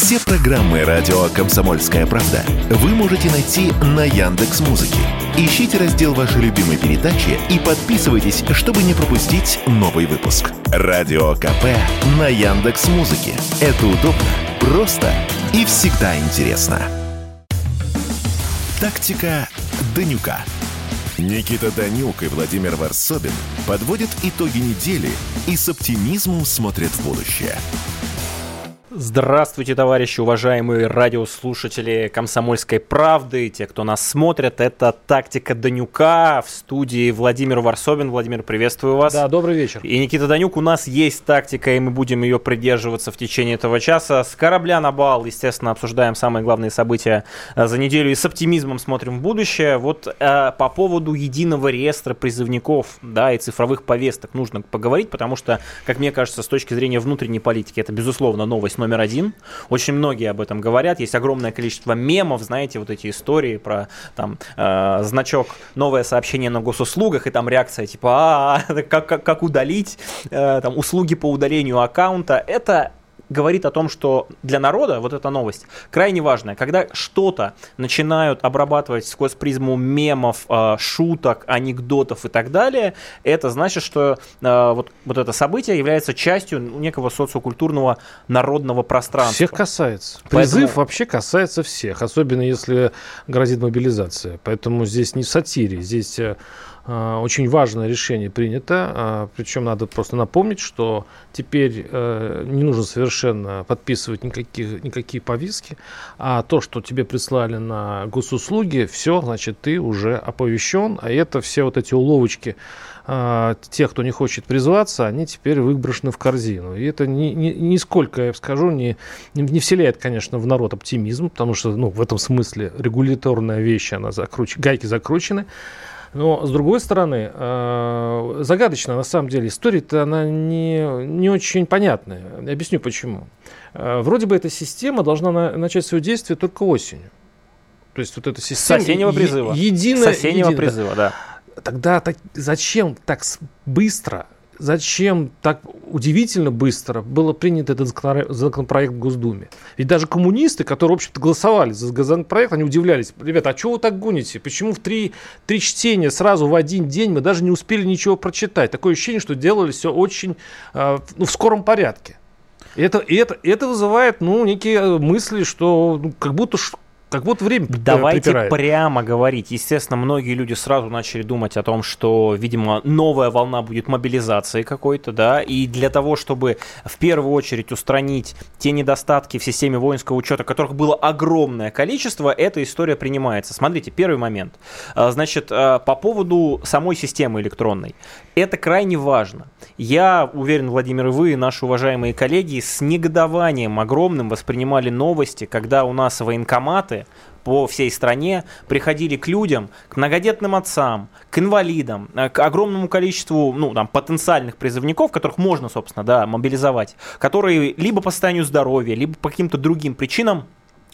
Все программы радио Комсомольская правда вы можете найти на Яндекс Музыке. Ищите раздел вашей любимой передачи и подписывайтесь, чтобы не пропустить новый выпуск. Радио КП на Яндекс Музыке. Это удобно, просто и всегда интересно. Тактика Данюка. Никита Данюк и Владимир Варсобин подводят итоги недели и с оптимизмом смотрят в будущее. Здравствуйте, товарищи, уважаемые радиослушатели «Комсомольской правды», те, кто нас смотрят. Это «Тактика Данюка» в студии Владимир Варсобин. Владимир, приветствую вас. Да, добрый вечер. И Никита Данюк, у нас есть тактика, и мы будем ее придерживаться в течение этого часа. С корабля на бал, естественно, обсуждаем самые главные события э, за неделю и с оптимизмом смотрим в будущее. Вот э, по поводу единого реестра призывников, да, и цифровых повесток нужно поговорить, потому что, как мне кажется, с точки зрения внутренней политики, это, безусловно, новость номер один. Очень многие об этом говорят. Есть огромное количество мемов, знаете, вот эти истории про там э, значок новое сообщение на госуслугах и там реакция типа -а как, как, как удалить э, там услуги по удалению аккаунта. Это говорит о том, что для народа вот эта новость крайне важная. Когда что-то начинают обрабатывать сквозь призму мемов, э, шуток, анекдотов и так далее, это значит, что э, вот, вот это событие является частью некого социокультурного народного пространства. Всех касается. Призыв Поэтому... вообще касается всех, особенно если грозит мобилизация. Поэтому здесь не сатире, здесь э, а, очень важное решение принято, а, причем надо просто напомнить, что теперь э, не нужно совершенно подписывать никаких, никакие повестки, а то, что тебе прислали на госуслуги, все, значит, ты уже оповещен, а это все вот эти уловочки а, тех, кто не хочет призваться, они теперь выброшены в корзину. И это ни, ни, нисколько, я скажу, не, не вселяет, конечно, в народ оптимизм, потому что ну, в этом смысле регуляторная вещь, она закруч... гайки закручены. Но, с другой стороны, э, загадочно, на самом деле, история-то она не, не очень понятная. Я объясню почему. Э, вроде бы эта система должна на, начать свое действие только осенью. То есть вот эта система... С осеннего призыва. Единая, С осеннего единая, призыва, да. Тогда так, зачем так быстро зачем так удивительно быстро было принято этот законопроект в Госдуме. Ведь даже коммунисты, которые, в общем-то, голосовали за законопроект, они удивлялись. Ребята, а чего вы так гоните? Почему в три, три чтения сразу в один день мы даже не успели ничего прочитать? Такое ощущение, что делали все очень э, ну, в скором порядке. Это, и это, это вызывает ну, некие мысли, что ну, как будто как будто время Давайте припирает. прямо говорить. Естественно, многие люди сразу начали думать о том, что, видимо, новая волна будет мобилизации какой-то, да, и для того, чтобы в первую очередь устранить те недостатки в системе воинского учета, которых было огромное количество, эта история принимается. Смотрите, первый момент. А, значит, а, по поводу самой системы электронной. Это крайне важно. Я уверен, Владимир, и вы, наши уважаемые коллеги, с негодованием огромным воспринимали новости, когда у нас военкоматы по всей стране приходили к людям, к многодетным отцам, к инвалидам, э, к огромному количеству ну, там, потенциальных призывников, которых можно, собственно, да, мобилизовать, которые либо по состоянию здоровья, либо по каким-то другим причинам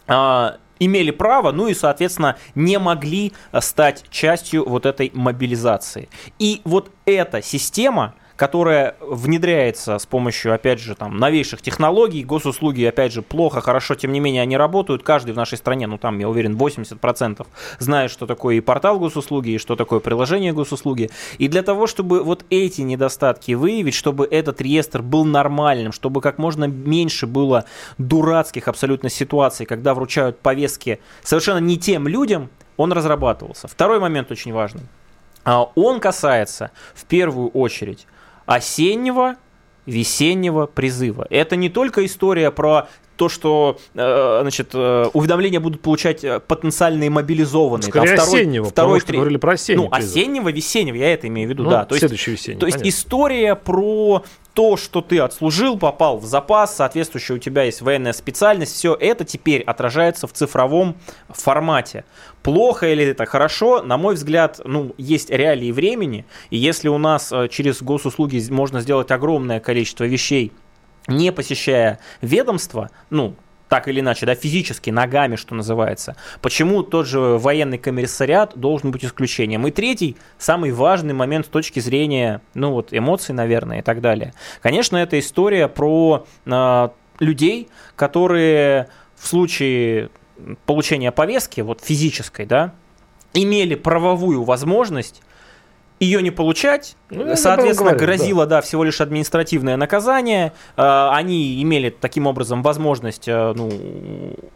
а, имели право, ну и, соответственно, не могли э, стать частью вот этой мобилизации. И вот эта система, которая внедряется с помощью, опять же, там, новейших технологий. Госуслуги, опять же, плохо, хорошо, тем не менее, они работают. Каждый в нашей стране, ну, там, я уверен, 80% знает, что такое и портал госуслуги, и что такое приложение госуслуги. И для того, чтобы вот эти недостатки выявить, чтобы этот реестр был нормальным, чтобы как можно меньше было дурацких абсолютно ситуаций, когда вручают повестки совершенно не тем людям, он разрабатывался. Второй момент очень важный. А, он касается в первую очередь осеннего весеннего призыва. Это не только история про то, что э, значит, э, уведомления будут получать э, потенциальные мобилизованные. Скорее там, второй, осеннего, второй, три... говорили про осеннего. Ну, осеннего, весеннего, я это имею в виду, ну, да. То следующий есть, весенний, То есть история про то, что ты отслужил, попал в запас, соответствующая у тебя есть военная специальность, все это теперь отражается в цифровом формате. Плохо или это хорошо, на мой взгляд, ну, есть реалии времени, и если у нас через госуслуги можно сделать огромное количество вещей, не посещая ведомство, ну, так или иначе, да, физически, ногами, что называется. Почему тот же военный комиссариат должен быть исключением? И третий, самый важный момент с точки зрения, ну вот, эмоций, наверное, и так далее. Конечно, это история про э, людей, которые в случае получения повестки, вот физической, да, имели правовую возможность ее не получать, ну, соответственно, говорю, грозило, да. да, всего лишь административное наказание. Э, они имели таким образом возможность э, ну,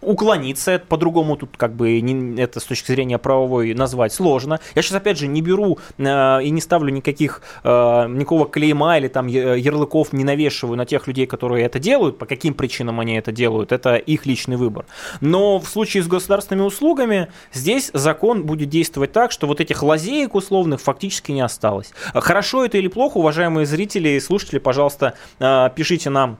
уклониться. По-другому тут как бы не, это с точки зрения правовой назвать сложно. Я сейчас опять же не беру э, и не ставлю никаких никакого клейма или там ярлыков не навешиваю на тех людей, которые это делают. По каким причинам они это делают, это их личный выбор. Но в случае с государственными услугами здесь закон будет действовать так, что вот этих лазеек условных фактически не осталось. Хорошо это или плохо, уважаемые зрители и слушатели, пожалуйста, э, пишите нам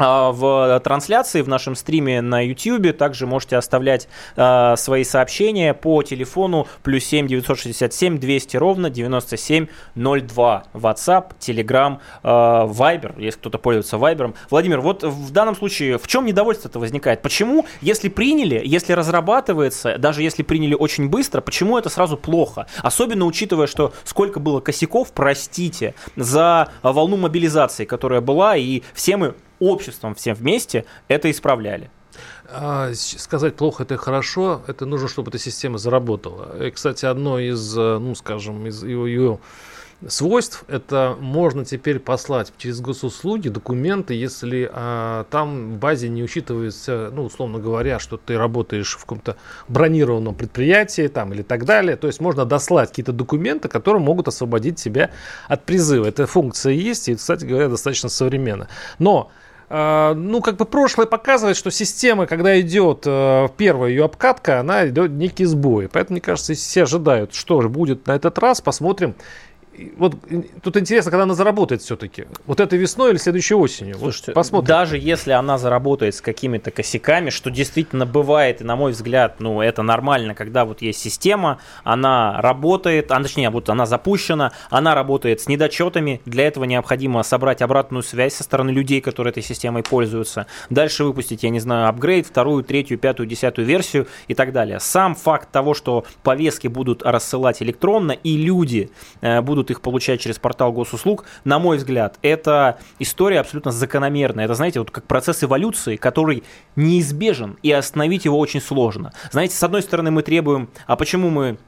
в трансляции в нашем стриме на YouTube. Также можете оставлять э, свои сообщения по телефону плюс 7 967 200 ровно 9702. WhatsApp, Telegram, э, Viber, если кто-то пользуется Viber. Владимир, вот в данном случае в чем недовольство это возникает? Почему, если приняли, если разрабатывается, даже если приняли очень быстро, почему это сразу плохо? Особенно учитывая, что сколько было косяков, простите, за волну мобилизации, которая была, и все мы обществом всем вместе это исправляли. А, сказать плохо это хорошо, это нужно, чтобы эта система заработала. И, кстати, одно из, э, ну, скажем, из ее, ее свойств это можно теперь послать через госуслуги документы, если а, там в базе не учитывается, ну, условно говоря, что ты работаешь в каком-то бронированном предприятии там или так далее. То есть можно дослать какие-то документы, которые могут освободить тебя от призыва. Эта функция есть и, кстати говоря, достаточно современно. Но ну, как бы прошлое показывает, что система, когда идет э, первая ее обкатка, она идет некие сбои. Поэтому, мне кажется, все ожидают, что же будет на этот раз. Посмотрим, вот тут интересно, когда она заработает все-таки. Вот этой весной или следующей осенью? Слушайте, вот посмотрим. Даже если она заработает с какими-то косяками, что действительно бывает, и на мой взгляд, ну, это нормально, когда вот есть система, она работает, а, точнее, вот она запущена, она работает с недочетами, для этого необходимо собрать обратную связь со стороны людей, которые этой системой пользуются, дальше выпустить, я не знаю, апгрейд, вторую, третью, пятую, десятую версию и так далее. Сам факт того, что повестки будут рассылать электронно, и люди э, будут их получать через портал госуслуг, на мой взгляд, это история абсолютно закономерная. Это, знаете, вот как процесс эволюции, который неизбежен, и остановить его очень сложно. Знаете, с одной стороны мы требуем, а почему мы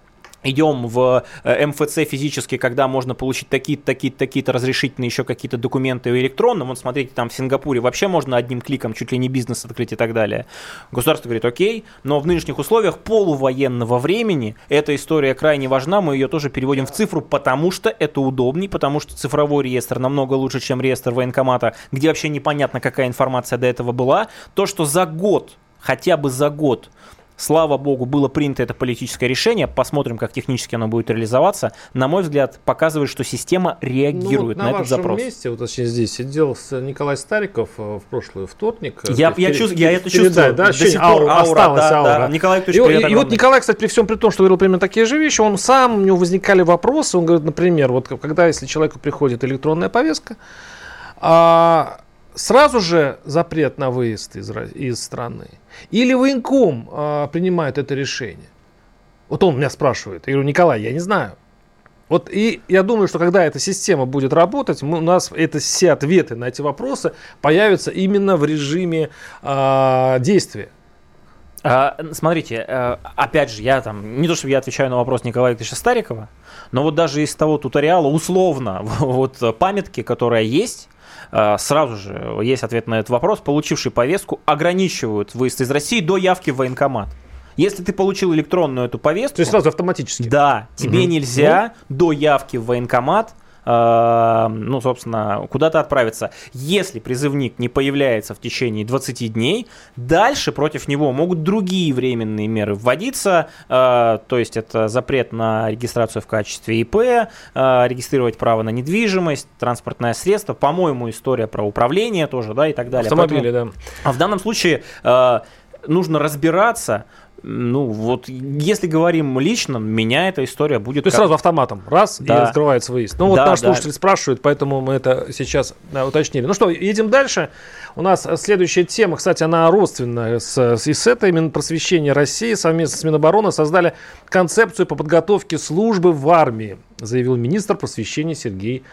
идем в э, МФЦ физически, когда можно получить такие-то, такие-то, такие-то разрешительные еще какие-то документы в электронном, вот смотрите, там в Сингапуре вообще можно одним кликом чуть ли не бизнес открыть и так далее. Государство говорит, окей, но в нынешних условиях полувоенного времени эта история крайне важна, мы ее тоже переводим в цифру, потому что это удобней, потому что цифровой реестр намного лучше, чем реестр военкомата, где вообще непонятно, какая информация до этого была. То, что за год, хотя бы за год, Слава богу, было принято это политическое решение. Посмотрим, как технически оно будет реализоваться. На мой взгляд, показывает, что система реагирует ну, вот на, на этот запрос. На месте, вот точнее здесь, сидел с Николай Стариков э, в прошлый вторник. Я, я, чувств, я это чувствую. Да, до сих пор аура, осталась да, аура. Да. Николай и, и, и вот Николай, кстати, при всем при том, что говорил примерно такие же вещи, он сам, у него возникали вопросы. Он говорит, например, вот когда, если человеку приходит электронная повестка, а, сразу же запрет на выезд из, из страны. Или военком э, принимает это решение? Вот он меня спрашивает. Я говорю, Николай, я не знаю. Вот и я думаю, что когда эта система будет работать, мы, у нас это все ответы на эти вопросы появятся именно в режиме э, действия. А, смотрите, э, опять же, я там, не то чтобы я отвечаю на вопрос Николая Викторовича Старикова, но вот даже из того туториала, условно, вот памятки, которая есть, э, сразу же есть ответ на этот вопрос. Получивший повестку ограничивают выезд из России до явки в военкомат. Если ты получил электронную эту повестку... То есть сразу автоматически? Да, тебе угу. нельзя ну? до явки в военкомат Э, ну, собственно, куда-то отправиться. Если призывник не появляется в течение 20 дней, дальше против него могут другие временные меры вводиться, э, то есть это запрет на регистрацию в качестве ИП, э, регистрировать право на недвижимость, транспортное средство, по-моему, история про управление тоже, да, и так далее. Автомобили, Поэтому, да. А в данном случае нужно разбираться, ну, вот, если говорим лично, меня эта история будет... То есть как... сразу автоматом, раз, да. и раскрывается выезд. Ну, вот да, наш да. слушатель спрашивает, поэтому мы это сейчас да, уточнили. Ну что, едем дальше. У нас следующая тема, кстати, она родственная с, с, и с этой. Минпросвещение России совместно с Минобороны создали концепцию по подготовке службы в армии, заявил министр просвещения Сергей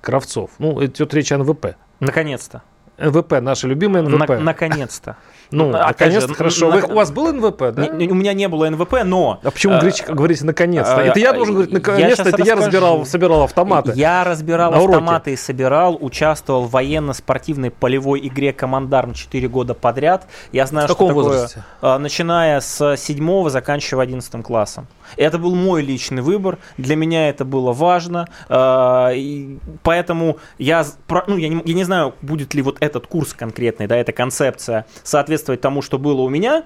Кравцов. Ну, идет речь о НВП. Наконец-то. НВП, наши любимые НВП. На- наконец-то. Ну, наконец-то, хорошо. На... Вы, у вас был НВП, да? Не, у меня не было НВП, но... А почему вы а, говорите «наконец-то»? Это я должен говорить «наконец-то», это я разбирал, собирал автоматы. Я разбирал автоматы и собирал, участвовал в военно-спортивной полевой игре «Командарм» 4 года подряд. Я знаю, в что такое, возрасте? начиная с 7 заканчивая 11 классом. Это был мой личный выбор, для меня это было важно, поэтому я, ну, я, не, я не знаю, будет ли вот этот курс конкретный, да, эта концепция соответствовать тому, что было у меня,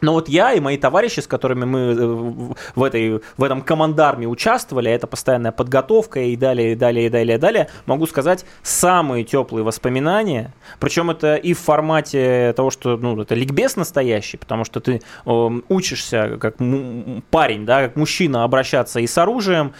но вот я и мои товарищи, с которыми мы э, в, этой, в этом командарме участвовали, это постоянная подготовка и далее, и далее, и далее, и далее, могу сказать, самые теплые воспоминания, причем это и в формате того, что ну, это ликбез настоящий, потому что ты э, учишься как парень, да, как мужчина обращаться и с оружием,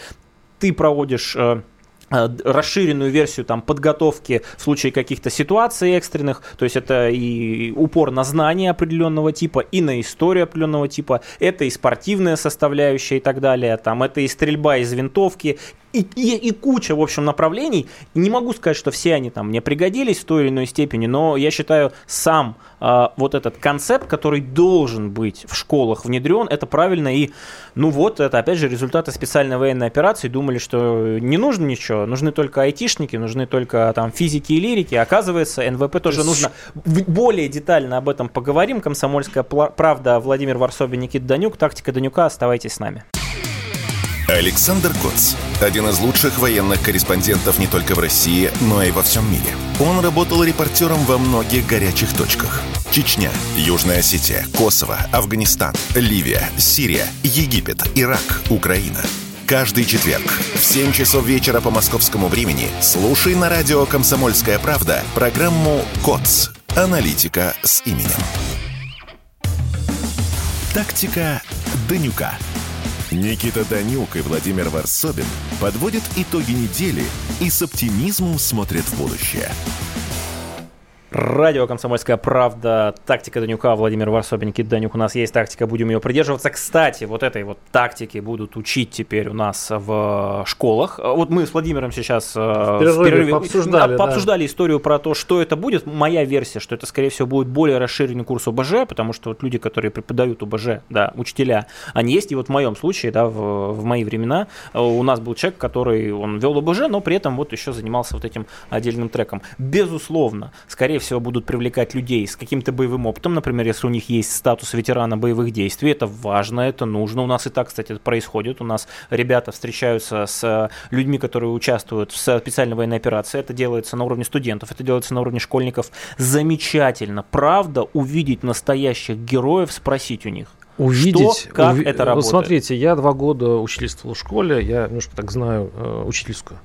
ты проводишь... Э, расширенную версию там подготовки в случае каких-то ситуаций экстренных, то есть это и упор на знания определенного типа, и на историю определенного типа, это и спортивная составляющая и так далее, там это и стрельба из винтовки, и, и, и куча, в общем, направлений. Не могу сказать, что все они там мне пригодились в той или иной степени, но я считаю, сам э, вот этот концепт, который должен быть в школах внедрен, это правильно. И, ну вот, это опять же результаты специальной военной операции. Думали, что не нужно ничего, нужны только айтишники, нужны только там физики и лирики. Оказывается, НВП тоже есть... нужно. Более детально об этом поговорим. Комсомольская правда, Владимир Варсобин, Никита Данюк, тактика Данюка. Оставайтесь с нами. Александр Коц. Один из лучших военных корреспондентов не только в России, но и во всем мире. Он работал репортером во многих горячих точках. Чечня, Южная Осетия, Косово, Афганистан, Ливия, Сирия, Египет, Ирак, Украина. Каждый четверг в 7 часов вечера по московскому времени слушай на радио «Комсомольская правда» программу «КОЦ. Аналитика с именем». Тактика Данюка. Никита Данюк и Владимир Варсобин подводят итоги недели и с оптимизмом смотрят в будущее. Радио «Комсомольская правда», тактика Данюка, Владимир Варсобин, Кит Данюк. У нас есть тактика, будем ее придерживаться. Кстати, вот этой вот тактики будут учить теперь у нас в школах. Вот мы с Владимиром сейчас э, в перерыве, в перерыве пообсуждали, пообсуждали да. историю про то, что это будет. Моя версия, что это, скорее всего, будет более расширенный курс ОБЖ, потому что вот люди, которые преподают ОБЖ, да, учителя, они есть. И вот в моем случае, да, в, в мои времена э, у нас был человек, который, он вел ОБЖ, но при этом вот еще занимался вот этим отдельным треком. Безусловно, скорее всего, всего, будут привлекать людей с каким-то боевым опытом, например, если у них есть статус ветерана боевых действий, это важно, это нужно. У нас и так, кстати, это происходит. У нас ребята встречаются с людьми, которые участвуют в специальной военной операции. Это делается на уровне студентов, это делается на уровне школьников. Замечательно. Правда, увидеть настоящих героев, спросить у них. Увидеть, что, как уви... это работает. Вот смотрите, я два года учительствовал в школе, я немножко так знаю э, учительскую.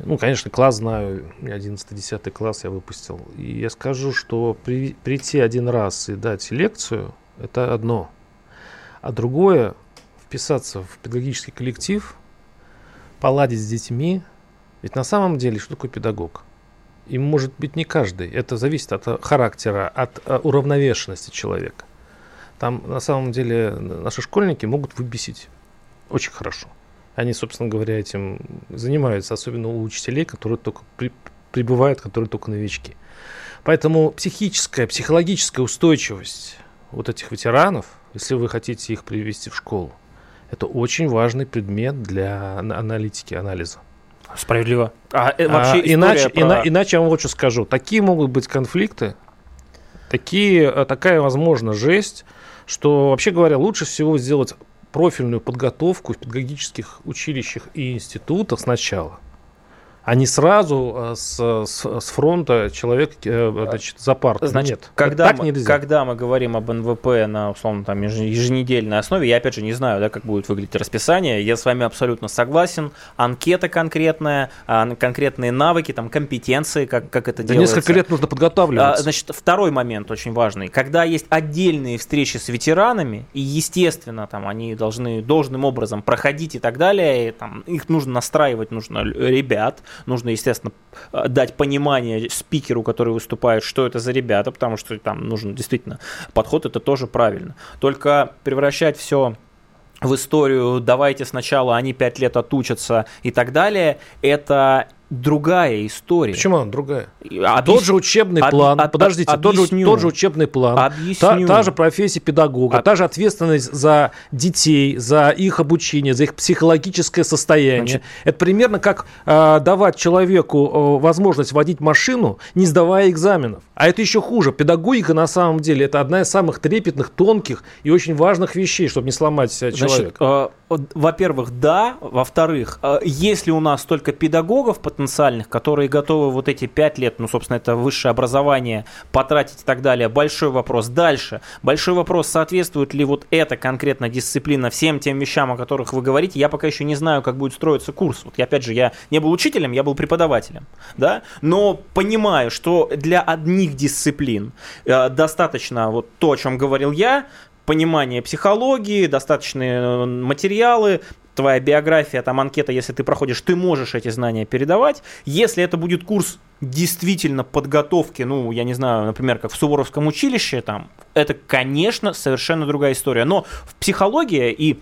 Ну, конечно, класс знаю, 11-10 класс я выпустил. И я скажу, что при, прийти один раз и дать лекцию, это одно. А другое, вписаться в педагогический коллектив, поладить с детьми. Ведь на самом деле, что такое педагог? И может быть не каждый. Это зависит от характера, от э, уравновешенности человека. Там на самом деле наши школьники могут выбесить очень хорошо. Они, собственно говоря, этим занимаются, особенно у учителей, которые только при, прибывают, которые только новички. Поэтому психическая, психологическая устойчивость вот этих ветеранов, если вы хотите их привести в школу, это очень важный предмет для аналитики, анализа. Справедливо. А, э, вообще а, иначе, про... ина, иначе я вам вот что скажу. Такие могут быть конфликты, такие, э, такая возможна жесть, что, вообще говоря, лучше всего сделать профильную подготовку в педагогических училищах и институтах сначала, не сразу э, с, с, с фронта человек э, значит, за парту. Значит, Нет, когда, так мы, нельзя. когда мы говорим об НВП на условно там еженедельной основе, я опять же не знаю, да, как будет выглядеть расписание, я с вами абсолютно согласен. Анкета конкретная, а, конкретные навыки, там компетенции, как, как это да делается. Несколько лет нужно подготавливаться. А, значит, второй момент очень важный. Когда есть отдельные встречи с ветеранами, и естественно, там они должны должным образом проходить и так далее, и, там, их нужно настраивать, нужно ребят, нужно, естественно, э, дать понимание спикеру, который выступает, что это за ребята, потому что там нужен действительно подход, это тоже правильно. Только превращать все в историю «давайте сначала они пять лет отучатся» и так далее, это другая история. Почему она другая? Объяс... Тот же учебный об... план, об... подождите, тот же, тот же учебный план, Объясню. та, та же профессия педагога, об... та же ответственность за детей, за их обучение, за их психологическое состояние. Значит... Это примерно как э, давать человеку э, возможность водить машину, не сдавая экзаменов. А это еще хуже. Педагогика на самом деле это одна из самых трепетных, тонких и очень важных вещей, чтобы не сломать человека. Значит, э, во-первых, да. Во-вторых, э, если у нас только педагогов потенциальных, которые готовы вот эти пять лет, ну, собственно, это высшее образование потратить и так далее, большой вопрос. Дальше. Большой вопрос, соответствует ли вот эта конкретно дисциплина всем тем вещам, о которых вы говорите. Я пока еще не знаю, как будет строиться курс. Вот, опять же, я не был учителем, я был преподавателем, да, но понимаю, что для одних дисциплин э, достаточно вот то, о чем говорил я, понимание психологии, достаточные э, материалы, твоя биография, там анкета, если ты проходишь, ты можешь эти знания передавать. Если это будет курс действительно подготовки, ну, я не знаю, например, как в Суворовском училище, там, это, конечно, совершенно другая история. Но в психологии и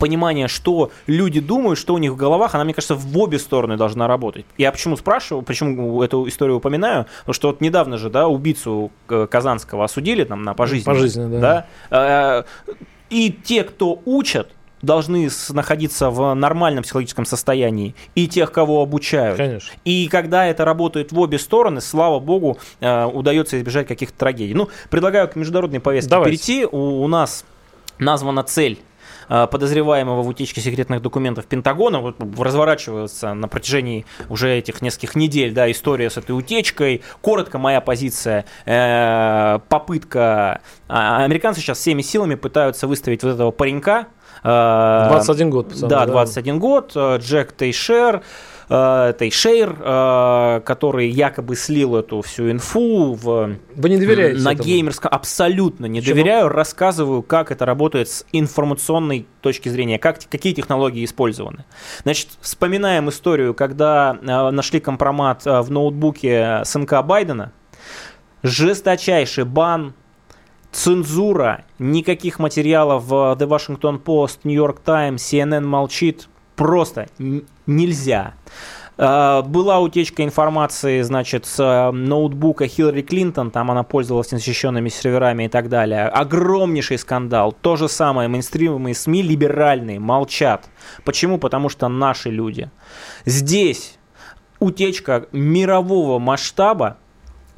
понимание, что люди думают, что у них в головах, она, мне кажется, в обе стороны должна работать. Я почему спрашиваю, почему эту историю упоминаю? Потому что вот недавно же, да, убийцу Казанского осудили там на пожизненно. Пожизненно, да. да? Э, и те, кто учат, должны находиться в нормальном психологическом состоянии, и тех, кого обучают. Конечно. И когда это работает в обе стороны, слава богу, э, удается избежать каких-то трагедий. Ну, предлагаю к международной повестке Давайте. перейти. У, у нас названа цель Э, подозреваемого в утечке секретных документов Пентагона. Вот разворачивается на протяжении уже этих нескольких недель да, история с этой утечкой. Коротко моя позиция. Э, попытка... А, американцы сейчас всеми силами пытаются выставить вот этого паренька, 21 э, год, пацаны, да, 21 да. год, Джек Тейшер, э, Тейшейр, э, который якобы слил эту всю инфу в, Вы не доверяете на геймерском. Абсолютно не Чего? доверяю. Рассказываю, как это работает с информационной точки зрения, как, какие технологии использованы. Значит, вспоминаем историю, когда э, нашли компромат э, в ноутбуке сынка Байдена. Жесточайший бан, цензура, никаких материалов в The Washington Post, New York Times, CNN молчит. Просто нельзя. А, была утечка информации, значит, с э, ноутбука Хиллари Клинтон, там она пользовалась незащищенными серверами и так далее. Огромнейший скандал. То же самое, мейнстримовые СМИ либеральные молчат. Почему? Потому что наши люди. Здесь утечка мирового масштаба,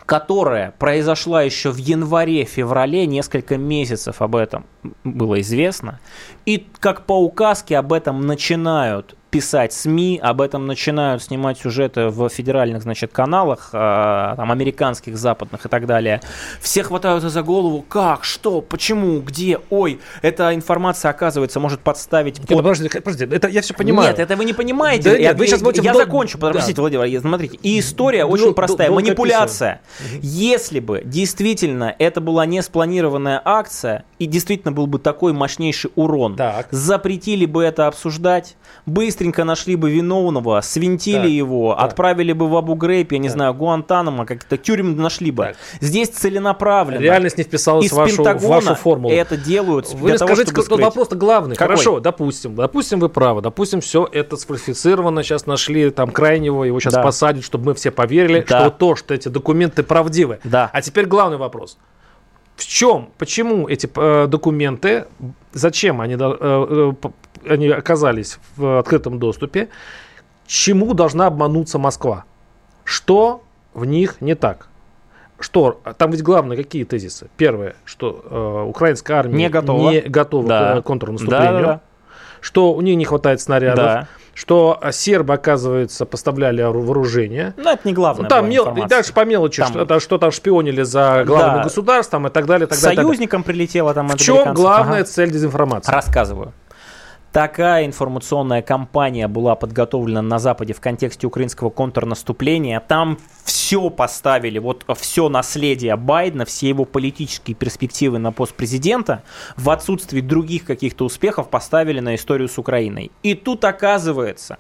которая произошла еще в январе-феврале, несколько месяцев об этом было известно, и как по указке об этом начинают писать СМИ, об этом начинают снимать сюжеты в федеральных, значит, каналах, э, там, американских, западных и так далее. Все хватаются за голову, как, что, почему, где, ой, эта информация, оказывается, может подставить... Под... Нет, подождите, подождите, это я все понимаю. Нет, это вы не понимаете. Да, я, нет, вы сейчас будете... Я в... закончу, подождите, да. Владимир, смотрите. И история очень Дол- простая, дол- манипуляция. Если бы действительно это была не спланированная акция, и действительно был бы такой мощнейший урон, так. запретили бы это обсуждать, быстро быстренько нашли бы виновного, свинтили так, его, так. отправили бы в Абу-Грейб, я не так. знаю, Гуантанамо, как-то тюрем нашли бы. Так. Здесь целенаправленно. Реальность не вписалась в вашу, в вашу формулу. это делают Вы для скажите, того, чтобы вопрос-то главный. Какой? Хорошо, допустим, допустим, вы правы, допустим, все это сфальсифицировано, сейчас нашли там крайнего, его сейчас да. посадят, чтобы мы все поверили, да. что то, что эти документы правдивы. Да. А теперь главный вопрос. В чем, почему эти э, документы, зачем они э, э, они оказались в открытом доступе, чему должна обмануться Москва? Что в них не так? Что, там ведь главное какие тезисы? Первое, что э, украинская армия не готова, не готова да. к контрнаступлению, да, да, да. что у них не хватает снарядов, да. что сербы, оказывается, поставляли вооружение. Ну, это не главное. Ну, там мел... дальше по мелочи, там... Что, что там шпионили за главным да. государством и так далее. Так далее Союзникам так далее. прилетело там В чем главная ага. цель дезинформации? Рассказываю. Такая информационная кампания была подготовлена на Западе в контексте украинского контрнаступления. Там все поставили, вот все наследие Байдена, все его политические перспективы на пост президента в отсутствии других каких-то успехов поставили на историю с Украиной. И тут оказывается,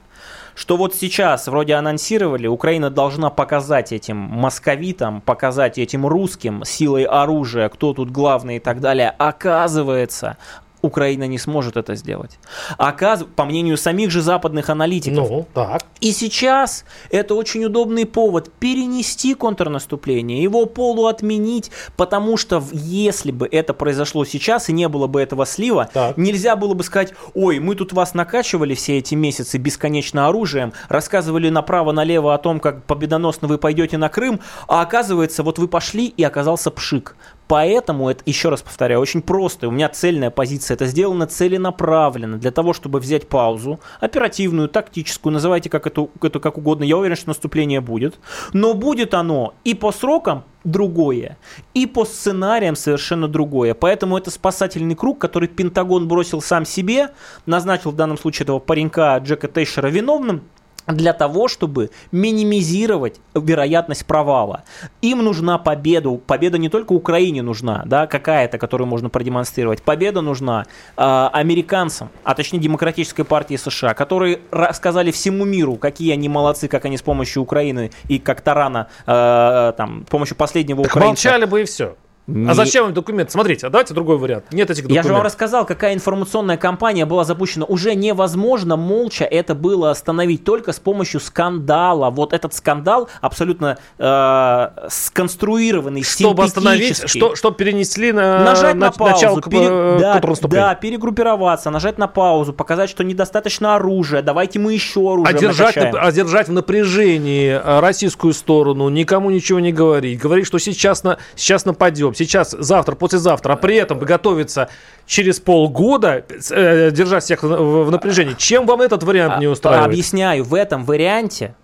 что вот сейчас вроде анонсировали, Украина должна показать этим московитам, показать этим русским силой оружия, кто тут главный и так далее. Оказывается, Украина не сможет это сделать. Оказ... По мнению самих же западных аналитиков. Ну, так. И сейчас это очень удобный повод перенести контрнаступление, его полуотменить, потому что если бы это произошло сейчас и не было бы этого слива, так. нельзя было бы сказать, ой, мы тут вас накачивали все эти месяцы бесконечно оружием, рассказывали направо-налево о том, как победоносно вы пойдете на Крым, а оказывается, вот вы пошли и оказался пшик. Поэтому, это, еще раз повторяю, очень просто. У меня цельная позиция. Это сделано целенаправленно для того, чтобы взять паузу, оперативную, тактическую, называйте как это, это как угодно. Я уверен, что наступление будет. Но будет оно и по срокам другое, и по сценариям совершенно другое. Поэтому это спасательный круг, который Пентагон бросил сам себе, назначил в данном случае этого паренька Джека Тейшера виновным, для того, чтобы минимизировать вероятность провала. Им нужна победа. Победа не только Украине нужна, да, какая-то, которую можно продемонстрировать. Победа нужна э, американцам, а точнее демократической партии США, которые рассказали всему миру, какие они молодцы, как они с помощью Украины и как Тарана, э, там, с помощью последнего так украинца. молчали бы и все. Не... А зачем им документ? Смотрите, а давайте другой вариант. Нет этих документов. Я же вам рассказал, какая информационная кампания была запущена. Уже невозможно молча это было остановить только с помощью скандала. Вот этот скандал абсолютно э, сконструированный, Чтобы остановить, что, что перенесли на, нажать на, на паузу, начало пере... Э, да, да, перегруппироваться, нажать на паузу, показать, что недостаточно оружия, давайте мы еще оружие одержать, одержать в напряжении э, российскую сторону, никому ничего не говорить, говорить, что сейчас, на, сейчас нападем сейчас, завтра, послезавтра, а при этом готовиться через полгода, э, держать всех в, в напряжении. Чем вам этот вариант не устраивает? Объясняю, в этом варианте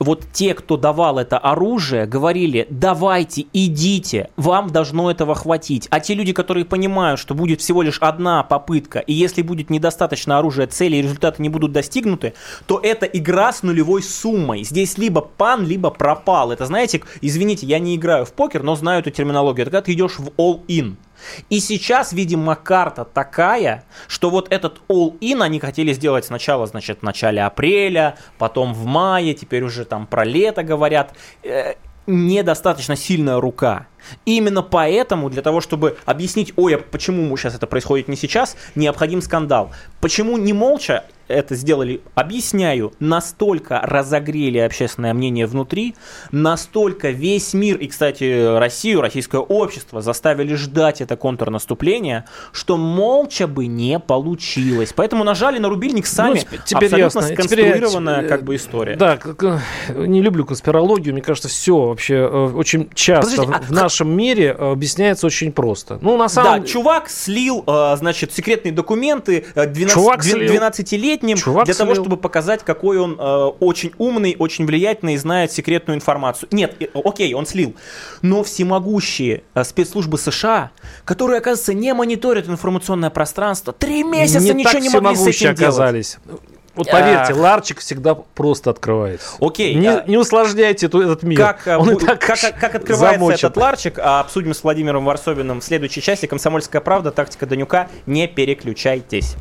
вот те, кто давал это оружие, говорили, давайте, идите, вам должно этого хватить. А те люди, которые понимают, что будет всего лишь одна попытка, и если будет недостаточно оружия, цели и результаты не будут достигнуты, то это игра с нулевой суммой. Здесь либо пан, либо пропал. Это, знаете, извините, я не играю в покер, но знаю эту терминологию. Это когда ты идешь в all-in. И сейчас, видимо, карта такая, что вот этот all-in они хотели сделать сначала, значит, в начале апреля, потом в мае, теперь уже там про лето говорят. Э, недостаточно сильная рука. Именно поэтому, для того, чтобы объяснить, ой, а почему сейчас это происходит не сейчас, необходим скандал. Почему не молча это сделали, объясняю, настолько разогрели общественное мнение внутри, настолько весь мир, и, кстати, Россию, российское общество заставили ждать это контрнаступление, что молча бы не получилось. Поэтому нажали на рубильник сами. Ну, теперь Абсолютно ясно. сконструированная теперь, как бы история. Да, не люблю конспирологию, мне кажется, все вообще э, очень часто Подождите, в, а... нашем мире э, объясняется очень просто. Ну, на самом... Да, чувак слил, э, значит, секретные документы 12, чувак 12-летний летним Чувак для слил. того, чтобы показать, какой он э, очень умный, очень влиятельный и знает секретную информацию. Нет, э, окей, он слил. Но всемогущие э, спецслужбы США, которые, оказывается, не мониторят информационное пространство, три месяца не ничего не могли с этим оказались. делать. Вот поверьте, а... ларчик всегда просто открывается. Окей. Не, а... не усложняйте этот мир. Как, э, Он как, как, как открывается замочит. этот ларчик, а обсудим с Владимиром Варсобиным в следующей части. Комсомольская правда, тактика Данюка. Не переключайтесь.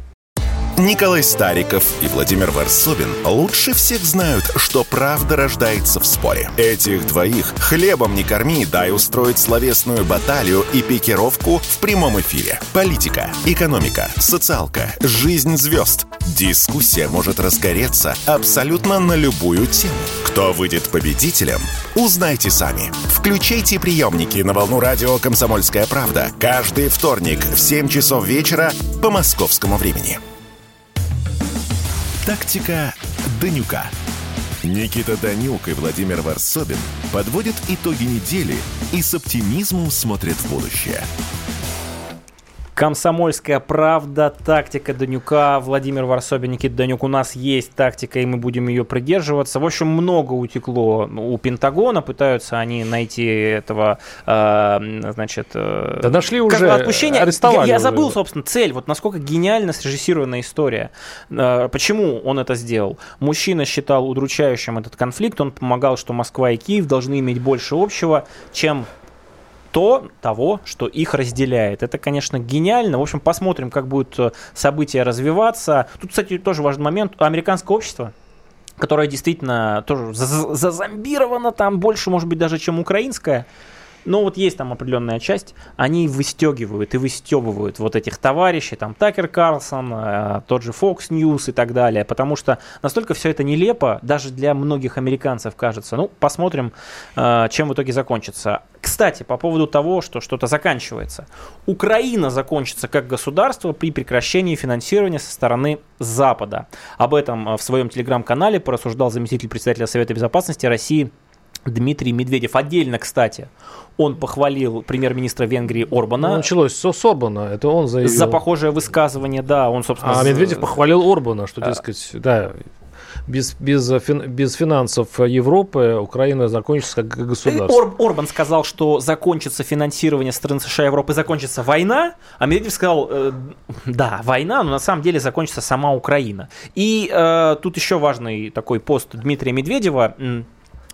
Николай Стариков и Владимир Варсобин лучше всех знают, что правда рождается в споре. Этих двоих хлебом не корми, дай устроить словесную баталию и пикировку в прямом эфире. Политика, экономика, социалка, жизнь звезд. Дискуссия может разгореться абсолютно на любую тему. Кто выйдет победителем, узнайте сами. Включайте приемники на волну радио «Комсомольская правда» каждый вторник в 7 часов вечера по московскому времени. Тактика Данюка. Никита Данюк и Владимир Варсобин подводят итоги недели и с оптимизмом смотрят в будущее. Комсомольская правда, тактика Данюка, Владимир Варсобин, Никита Данюк. У нас есть тактика, и мы будем ее придерживаться. В общем, много утекло у Пентагона. Пытаются они найти этого, э, значит... Э, да нашли уже, отпущение. арестовали. Я, я забыл, собственно, цель. Вот насколько гениально срежиссированная история. Э, почему он это сделал? Мужчина считал удручающим этот конфликт. Он помогал, что Москва и Киев должны иметь больше общего, чем то того, что их разделяет. Это, конечно, гениально. В общем, посмотрим, как будут э, события развиваться. Тут, кстати, тоже важный момент. Американское общество, которое действительно тоже зазомбировано там больше, может быть, даже, чем украинское, Но вот есть там определенная часть, они выстегивают и выстебывают вот этих товарищей, там Такер Карлсон, э, тот же Fox News и так далее, потому что настолько все это нелепо, даже для многих американцев кажется. Ну, посмотрим, э, чем в итоге закончится. Кстати, по поводу того, что что-то заканчивается. Украина закончится как государство при прекращении финансирования со стороны Запада. Об этом э, в своем телеграм-канале порассуждал заместитель председателя Совета Безопасности России Дмитрий Медведев. Отдельно, кстати, он похвалил премьер-министра Венгрии Орбана. Ну, началось с Орбана, это он заявил. За похожее высказывание, да, он, собственно... А Медведев похвалил Орбана, что, а. дескать, а... да, без, без, без финансов Европы Украина закончится как государство. Ор, Орбан сказал, что закончится финансирование стран США и Европы, закончится война, а Медведев сказал, э, да, война, но на самом деле закончится сама Украина. И э, тут еще важный такой пост Дмитрия Медведева,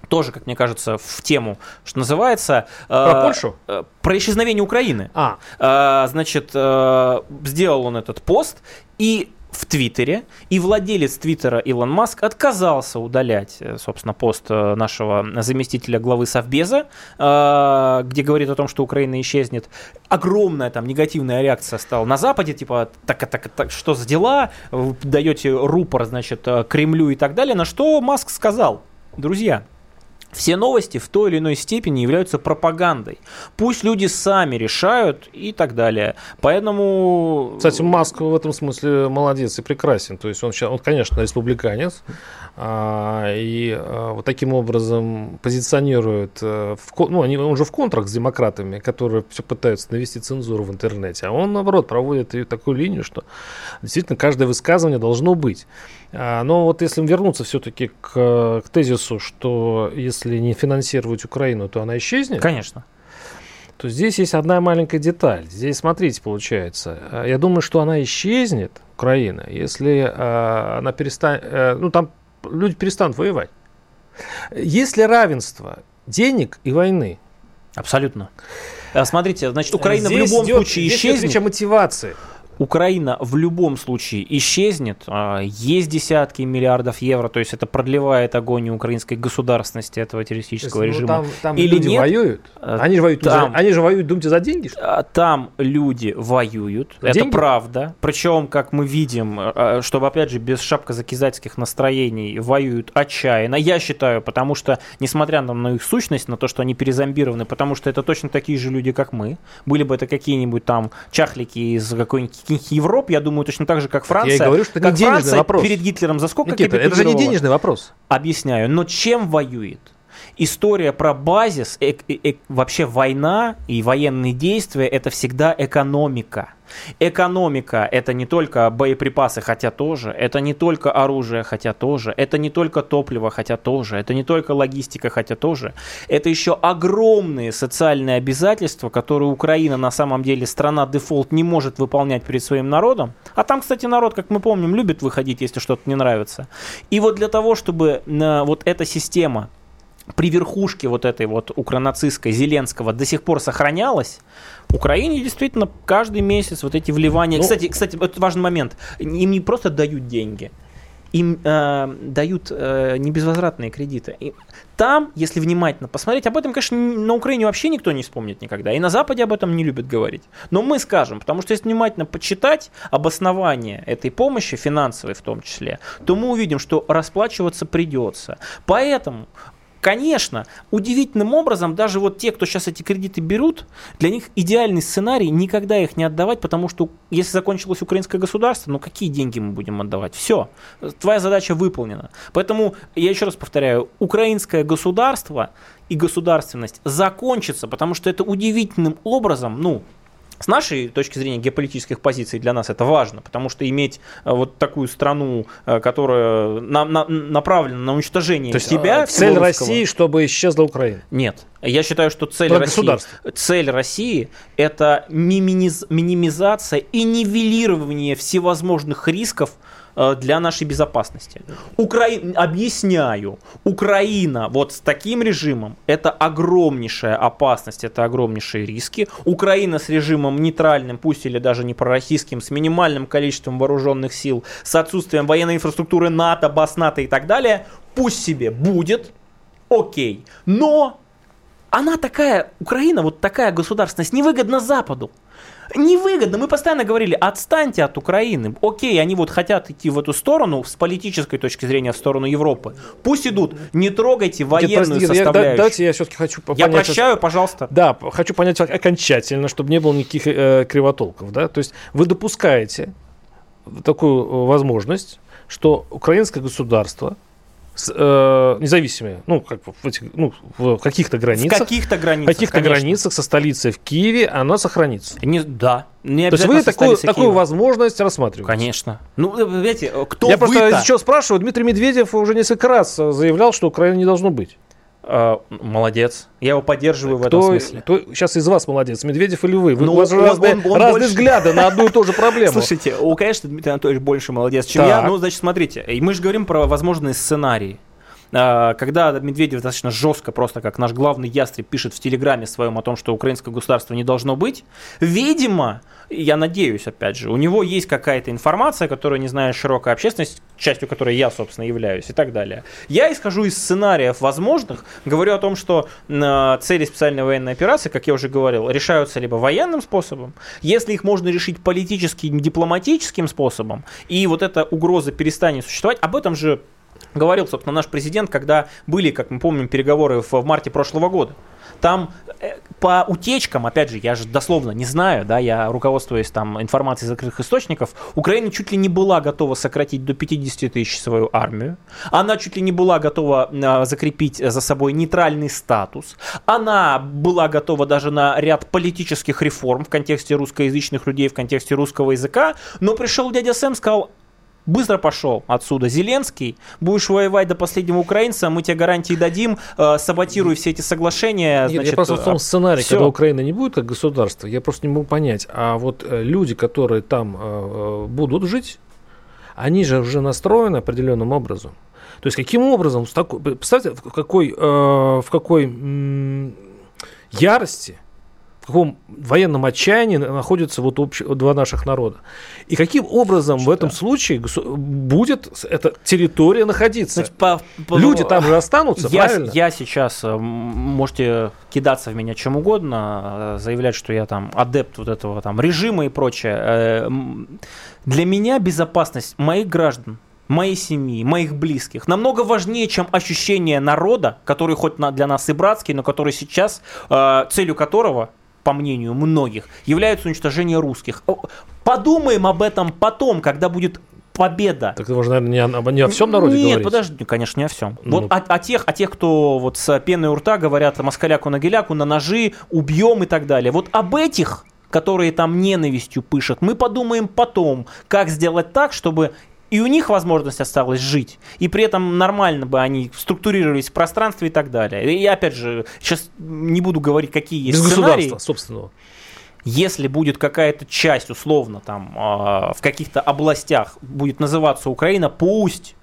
тоже, как мне кажется, в тему, что называется... Про э, Польшу? Э, про исчезновение Украины. А. Э, значит, э, сделал он этот пост, и в Твиттере, и владелец Твиттера Илон Маск отказался удалять, э, собственно, пост э, нашего заместителя главы Совбеза, э, где говорит о том, что Украина исчезнет. Огромная там негативная реакция стала на Западе, типа, так, так, так, что за дела, вы даете рупор, значит, Кремлю и так далее, на что Маск сказал, друзья, все новости в той или иной степени являются пропагандой. Пусть люди сами решают и так далее. Поэтому... Кстати, Маск в этом смысле молодец и прекрасен. То есть он, он конечно, республиканец, и а, вот таким образом позиционирует, а, в, ну, они, он уже в контракт с демократами, которые все пытаются навести цензуру в интернете, а он, наоборот, проводит и такую линию, что действительно каждое высказывание должно быть. А, но вот если вернуться все-таки к, к тезису, что если не финансировать Украину, то она исчезнет. Конечно то здесь есть одна маленькая деталь. Здесь, смотрите, получается, а, я думаю, что она исчезнет, Украина, если э, она перестанет, э, ну там люди перестанут воевать. Есть ли равенство денег и войны? Абсолютно. Смотрите, значит, Украина здесь в любом идет, случае исчезнет. Здесь мотивации. Украина в любом случае исчезнет. А, есть десятки миллиардов евро, то есть это продлевает агонию украинской государственности этого террористического есть, ну, режима. Там, там Или люди нет? воюют. А, они же воюют, там, за, они же воюют, думаете, за деньги? Что? А, там люди воюют, деньги? это правда. Причем, как мы видим, чтобы опять же без шапкозакизательских настроений воюют отчаянно. Я считаю, потому что, несмотря на их сущность, на то, что они перезомбированы, потому что это точно такие же люди, как мы. Были бы это какие-нибудь там чахлики из какой-нибудь каких Европ, я думаю, точно так же, как Франция. Я говорю, что это не денежный Франция вопрос. перед Гитлером за сколько Никита, это же не денежный вопрос. Объясняю. Но чем воюет? История про базис, э, э, вообще война и военные действия, это всегда экономика. Экономика – это не только боеприпасы, хотя тоже, это не только оружие, хотя тоже, это не только топливо, хотя тоже, это не только логистика, хотя тоже. Это еще огромные социальные обязательства, которые Украина на самом деле страна дефолт не может выполнять перед своим народом. А там, кстати, народ, как мы помним, любит выходить, если что-то не нравится. И вот для того, чтобы э, вот эта система при верхушке вот этой вот укронацистской Зеленского до сих пор сохранялась, Украине действительно каждый месяц вот эти вливания. Ну, кстати, кстати, это важный момент. Им не просто дают деньги, им э, дают э, небезвозвратные кредиты. И там, если внимательно посмотреть, об этом, конечно, на Украине вообще никто не вспомнит никогда. И на Западе об этом не любят говорить. Но мы скажем, потому что если внимательно почитать обоснование этой помощи, финансовой в том числе, то мы увидим, что расплачиваться придется. Поэтому Конечно, удивительным образом даже вот те, кто сейчас эти кредиты берут, для них идеальный сценарий никогда их не отдавать, потому что если закончилось украинское государство, ну какие деньги мы будем отдавать? Все, твоя задача выполнена. Поэтому я еще раз повторяю, украинское государство и государственность закончится, потому что это удивительным образом, ну, с нашей точки зрения геополитических позиций для нас это важно, потому что иметь э, вот такую страну, э, которая на, на, направлена на уничтожение То есть, себя, а, цель России, чтобы исчезла Украина? Нет. Я считаю, что цель России, цель России это минимиз, минимизация и нивелирование всевозможных рисков Э, для нашей безопасности. Украина, объясняю, Украина вот с таким режимом это огромнейшая опасность, это огромнейшие риски. Украина с режимом нейтральным, пусть или даже не пророссийским, с минимальным количеством вооруженных сил, с отсутствием военной инфраструктуры НАТО, НАТО и так далее, пусть себе будет, окей. Но она такая, Украина, вот такая государственность, невыгодна Западу. Невыгодно. Мы постоянно говорили, отстаньте от Украины. Окей, они вот хотят идти в эту сторону, с политической точки зрения, в сторону Европы. Пусть идут. Не трогайте военную Нет, составляющую. Я, давайте я все-таки хочу понять... Я прощаю, пожалуйста. Да, хочу понять окончательно, чтобы не было никаких э, кривотолков. Да? То есть вы допускаете такую э, возможность, что украинское государство с, э, независимые, ну, как в, этих, ну, в каких-то границах. В каких-то границах. В каких-то границах со столицей в Киеве она сохранится. Не, да. Не То есть вы такую, такую возможность рассматриваете? Конечно. Ну, видите, кто Я просто еще спрашиваю, Дмитрий Медведев уже несколько раз заявлял, что Украины не должно быть. Uh, молодец. Я его поддерживаю кто, в этом смысле. Кто сейчас из вас молодец, Медведев или вы? Вы ну, у вас же разные, он, он разные больше... взгляды на одну и ту же проблему. Слушайте, у, конечно, Дмитрий Анатольевич больше молодец, чем так. я. Ну, значит, смотрите, мы же говорим про возможные сценарии. А, когда Медведев достаточно жестко, просто как наш главный ястреб, пишет в Телеграме своем о том, что украинское государство не должно быть, видимо, я надеюсь, опять же, у него есть какая-то информация, которую не знает широкая общественность, частью которой я, собственно, являюсь и так далее. Я исхожу из сценариев возможных, говорю о том, что цели специальной военной операции, как я уже говорил, решаются либо военным способом, если их можно решить политическим, дипломатическим способом, и вот эта угроза перестанет существовать, об этом же говорил, собственно, наш президент, когда были, как мы помним, переговоры в, в марте прошлого года. Там э, по утечкам, опять же, я же дословно не знаю, да, я руководствуюсь там информацией закрытых источников, Украина чуть ли не была готова сократить до 50 тысяч свою армию, она чуть ли не была готова э, закрепить за собой нейтральный статус, она была готова даже на ряд политических реформ в контексте русскоязычных людей, в контексте русского языка, но пришел дядя Сэм, сказал, быстро пошел отсюда. Зеленский, будешь воевать до последнего украинца, мы тебе гарантии дадим, э, саботируй все эти соглашения. Нет, значит, я просто в том сценарии, все. когда Украина не будет как государство, я просто не могу понять. А вот э, люди, которые там э, будут жить, они же уже настроены определенным образом. То есть каким образом, представьте, в какой, э, в какой ярости в каком военном отчаянии находятся вот общ... два наших народа. И каким образом Что? в этом случае будет эта территория находиться? Значит, по, по... Люди там же останутся, я, правильно? Я сейчас, э, можете кидаться в меня чем угодно, э, заявлять, что я там адепт вот этого там режима и прочее. Э, для меня безопасность моих граждан, моей семьи, моих близких, намного важнее, чем ощущение народа, который хоть для нас и братский, но который сейчас, целью которого по мнению многих, является уничтожение русских. Подумаем об этом потом, когда будет победа. Так это можно, наверное, не о, не о всем народе Нет, говорить? подожди, конечно, не о всем. Ну, вот о, о, тех, о тех, кто вот с пеной у рта говорят москаляку на геляку, на ножи, убьем и так далее. Вот об этих которые там ненавистью пышут, мы подумаем потом, как сделать так, чтобы и у них возможность осталась жить, и при этом нормально бы они структурировались в пространстве и так далее. И опять же, сейчас не буду говорить, какие есть Без сценарии. государства собственного. Если будет какая-то часть, условно, там, э, в каких-то областях будет называться Украина, пусть.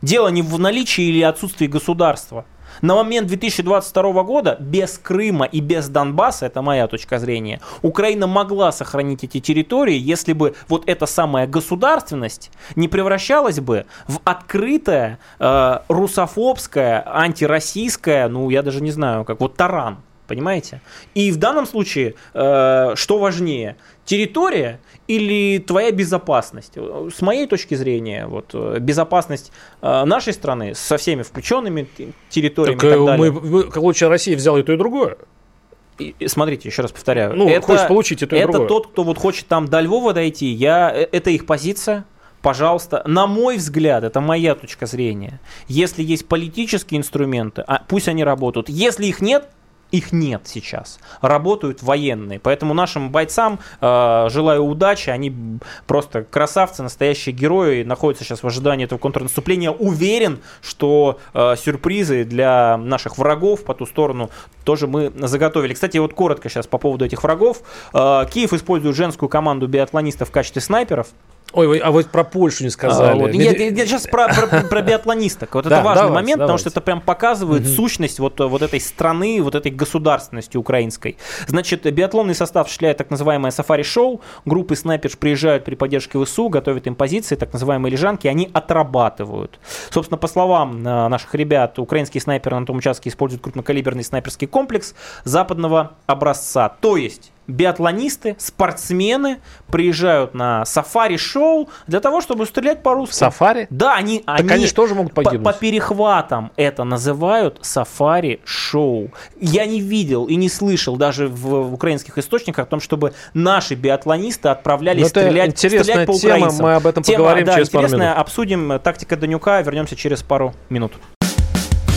Дело не в наличии или отсутствии государства. На момент 2022 года без Крыма и без Донбасса, это моя точка зрения, Украина могла сохранить эти территории, если бы вот эта самая государственность не превращалась бы в открытое э, русофобское, антироссийское, ну я даже не знаю, как вот таран. Понимаете? И в данном случае, э, что важнее, территория или твоя безопасность? С моей точки зрения, вот, э, безопасность э, нашей страны со всеми включенными территориями так, и так далее. Мы, лучше Россия взяла и то, и другое. И, смотрите, еще раз повторяю. Ну, это, хочешь получить это и Это другое. тот, кто вот хочет там до Львова дойти, я, э, это их позиция. Пожалуйста, на мой взгляд, это моя точка зрения. Если есть политические инструменты, а, пусть они работают. Если их нет, их нет сейчас. Работают военные. Поэтому нашим бойцам э, желаю удачи. Они просто красавцы, настоящие герои. Находятся сейчас в ожидании этого контрнаступления. Уверен, что э, сюрпризы для наших врагов по ту сторону тоже мы заготовили. Кстати, вот коротко сейчас по поводу этих врагов. Э, Киев использует женскую команду биатлонистов в качестве снайперов. Ой, а вот про Польшу не сказали. А, вот. я, я, я сейчас про, про, про биатлонисток. Вот это важный момент, потому что это прям показывает сущность вот, вот этой страны, вот этой государственности украинской. Значит, биатлонный состав осуществляет так называемое сафари-шоу. Группы снайперш приезжают при поддержке ВСУ, готовят им позиции, так называемые лежанки, они отрабатывают. Собственно, по словам э, наших ребят, украинские снайперы на том участке используют крупнокалиберный снайперский комплекс западного образца. То есть биатлонисты, спортсмены приезжают на сафари-шоу для того, чтобы стрелять по-русски. Сафари? Да, они, так они, они же тоже могут погибнуть. По, по перехватам это называют сафари-шоу. Я не видел и не слышал даже в, в украинских источниках о том, чтобы наши биатлонисты отправлялись Но стрелять, стрелять по тема, украинцам. Мы об этом тема, поговорим да, через пару минут. Обсудим тактика Данюка. Вернемся через пару минут.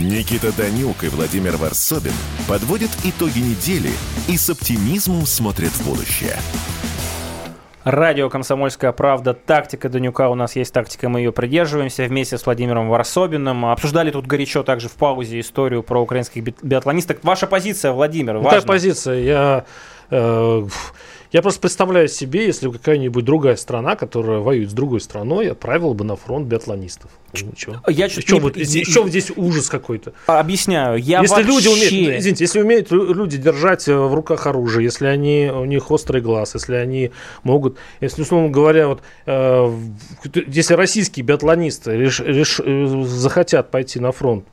Никита Данюк и Владимир Варсобин подводят итоги недели и с оптимизмом смотрят в будущее. Радио «Комсомольская правда». Тактика Данюка. У нас есть тактика, мы ее придерживаемся вместе с Владимиром Варсобиным. Обсуждали тут горячо также в паузе историю про украинских биатлонисток. Ваша позиция, Владимир, важна. Какая позиция? Я... Э, я просто представляю себе, если какая-нибудь другая страна, которая воюет с другой страной, отправила бы на фронт биатлонистов. Ничего. Я что не... вот, здесь, что здесь ужас какой-то? Объясняю. Я если вообще... люди умеют, извините, если умеют люди держать э, в руках оружие, если они у них острый глаз, если они могут, если условно говоря, вот э, если российские биатлонисты реш, реш, э, захотят пойти на фронт,